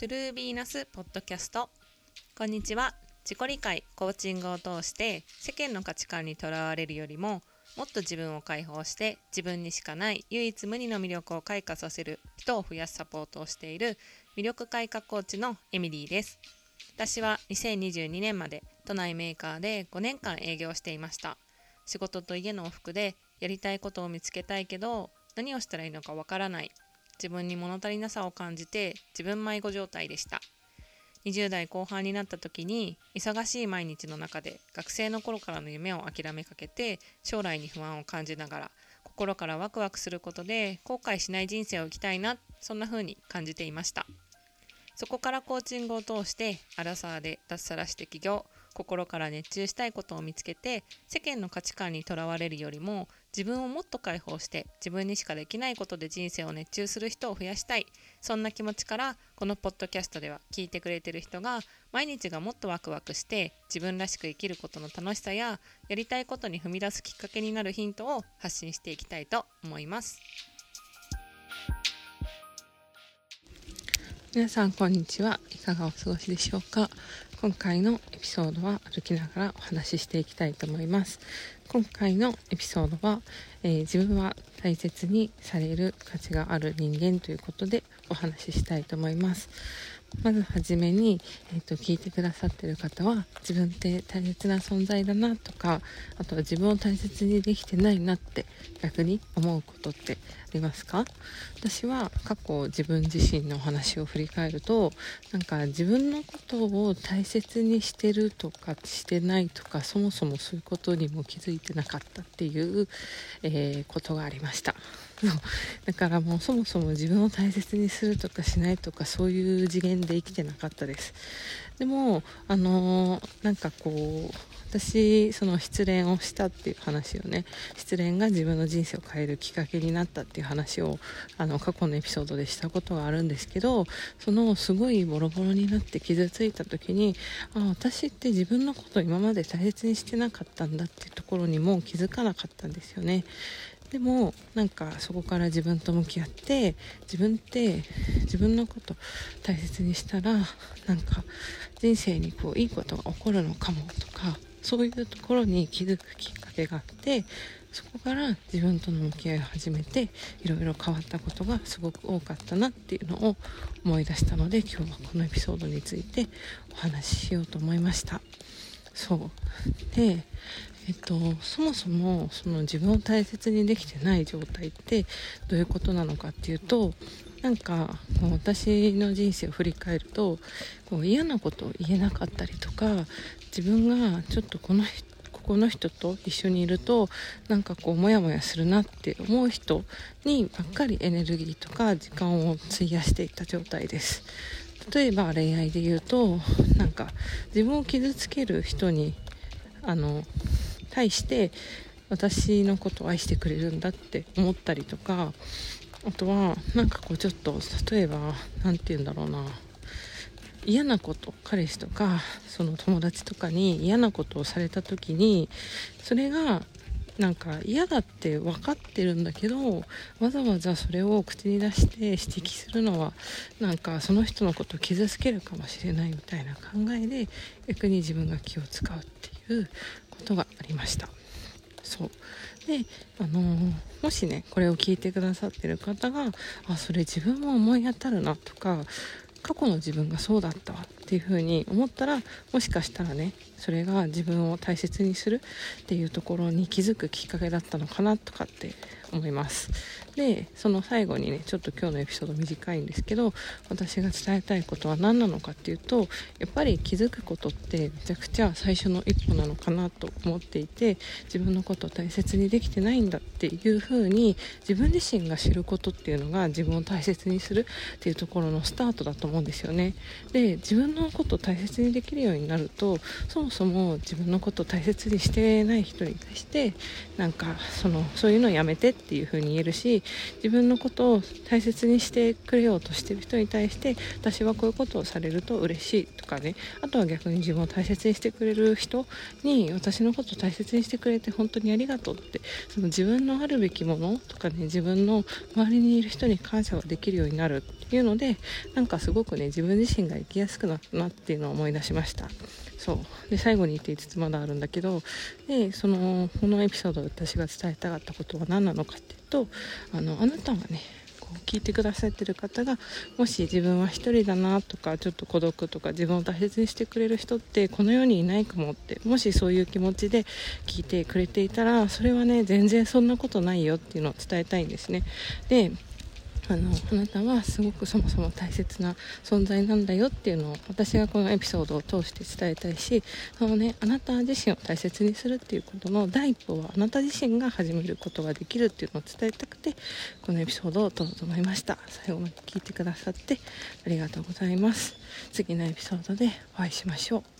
トゥルービーナスポッドキャストこんにちは。自己理解コーチングを通して世間の価値観にとらわれるよりももっと自分を解放して自分にしかない唯一無二の魅力を開花させる人を増やすサポートをしている魅力開花コーチのエミリーです。私は2022年まで都内メーカーで5年間営業していました。仕事と家の往復でやりたいことを見つけたいけど何をしたらいいのかわからない自分に物足りなさを感じて自分迷子状態でした。20代後半になった時に忙しい毎日の中で学生の頃からの夢を諦めかけて将来に不安を感じながら心からワクワクすることで後悔しない人生を生きたいなそんな風に感じていました。そこからコーチングを通してアラサーで脱サラして起業。心から熱中したいことを見つけて世間の価値観にとらわれるよりも自分をもっと解放して自分にしかできないことで人生を熱中する人を増やしたいそんな気持ちからこのポッドキャストでは聞いてくれてる人が毎日がもっとワクワクして自分らしく生きることの楽しさややりたいことに踏み出すきっかけになるヒントを発信していきたいと思います。皆さんこんにちは。いかがお過ごしでしょうか？今回のエピソードは歩きながらお話ししていきたいと思います。今回のエピソードは、えー、自分は大切にされる価値がある人間ということでお話ししたいと思います。まずはじめに、えーと、聞いてくださってる方は自分って大切な存在だなとかあとは自分を大切にできてないなって逆に思うことってありますか？私は過去自分自身の話を振り返るとなんか自分のことを大切にしてるとかしてないとかそもそもそういうことにも気づいてなかったっていう、えー、ことがありました。だからもうそもそも自分を大切にするとかしないとかそういう次元で生きてなかったですでもあのー、なんかこう私その失恋をしたっていう話をね失恋が自分の人生を変えるきっかけになったっていう話をあの過去のエピソードでしたことがあるんですけどそのすごいボロボロになって傷ついた時にあ私って自分のことを今まで大切にしてなかったんだっていうところにも気づかなかったんですよね。でもなんかそこから自分と向き合って自分って自分のこと大切にしたらなんか人生にこういいことが起こるのかもとかそういうところに気づくきっかけがあってそこから自分との向き合いを始めていろいろ変わったことがすごく多かったなっていうのを思い出したので今日はこのエピソードについてお話ししようと思いました。そう。でえっと、そもそもその自分を大切にできてない状態ってどういうことなのかっていうとなんかこう私の人生を振り返るとこう嫌なことを言えなかったりとか自分がちょっとこの人この人と一緒にいるとなんかこうモヤモヤするなって思う人にばっかりエネルギーとか時間を費やしていた状態です。例えば恋愛で言うとなんか自分を傷つける人にあの対して私のことを愛してくれるんだって思ったりとかあとはなんかこうちょっと例えば何て言うんだろうな。嫌なこと彼氏とかその友達とかに嫌なことをされた時にそれがなんか嫌だって分かってるんだけどわざわざそれを口に出して指摘するのはなんかその人のことを傷つけるかもしれないみたいな考えで逆に自分が気を使うっていうことがありました。そう。であのー、もしねこれを聞いてくださってる方があそれ自分も思い当たるなとか過去の自分がそうだったわっていうふうに思ったらもしかしたらねそれが自分を大切にするっていうところに気づくきっかけだったのかなとかって思います。でその最後にねちょっと今日のエピソード短いんですけど私が伝えたいことは何なのかっていうとやっぱり気づくことってめちゃくちゃ最初の一歩なのかなと思っていて自分のことを大切にできてないんだっていうふうに自分自身が知ることっていうのが自分を大切にするっていうところのスタートだと思うんですよね。で自分ののことを大切にできるようになるとそもそも自分のことを大切にしてない人に対してなんかそのそういうのやめてっていう風に言えるし自分のことを大切にしてくれようとしてる人に対して私はこういうことをされると嬉しいとかねあとは逆に自分を大切にしてくれる人に私のことを大切にしてくれて本当にありがとうってその自分のあるべきものとかね自分の周りにいる人に感謝ができるようになるっていうのでなんかすごくね自分自身が生きやすくなってたなっていうのを思い出しました。そう。で最後に言って5つまだあるんだけどでそのこのエピソードで私が伝えたかったことは何なのかっていうとあのあなたがねこう聞いてくださってる方がもし自分は一人だなとかちょっと孤独とか自分を大切にしてくれる人ってこの世にいないかもってもしそういう気持ちで聞いてくれていたらそれはね全然そんなことないよっていうのを伝えたいんですね。であのあなたはすごくそもそも大切な存在なんだよっていうのを私がこのエピソードを通して伝えたいしそのねあなた自身を大切にするっていうことの第一歩はあなた自身が始めることができるっていうのを伝えたくてこのエピソードを撮ろうと思いました。最後まで聞いてくださってありがとうございます。次のエピソードでお会いしましょう。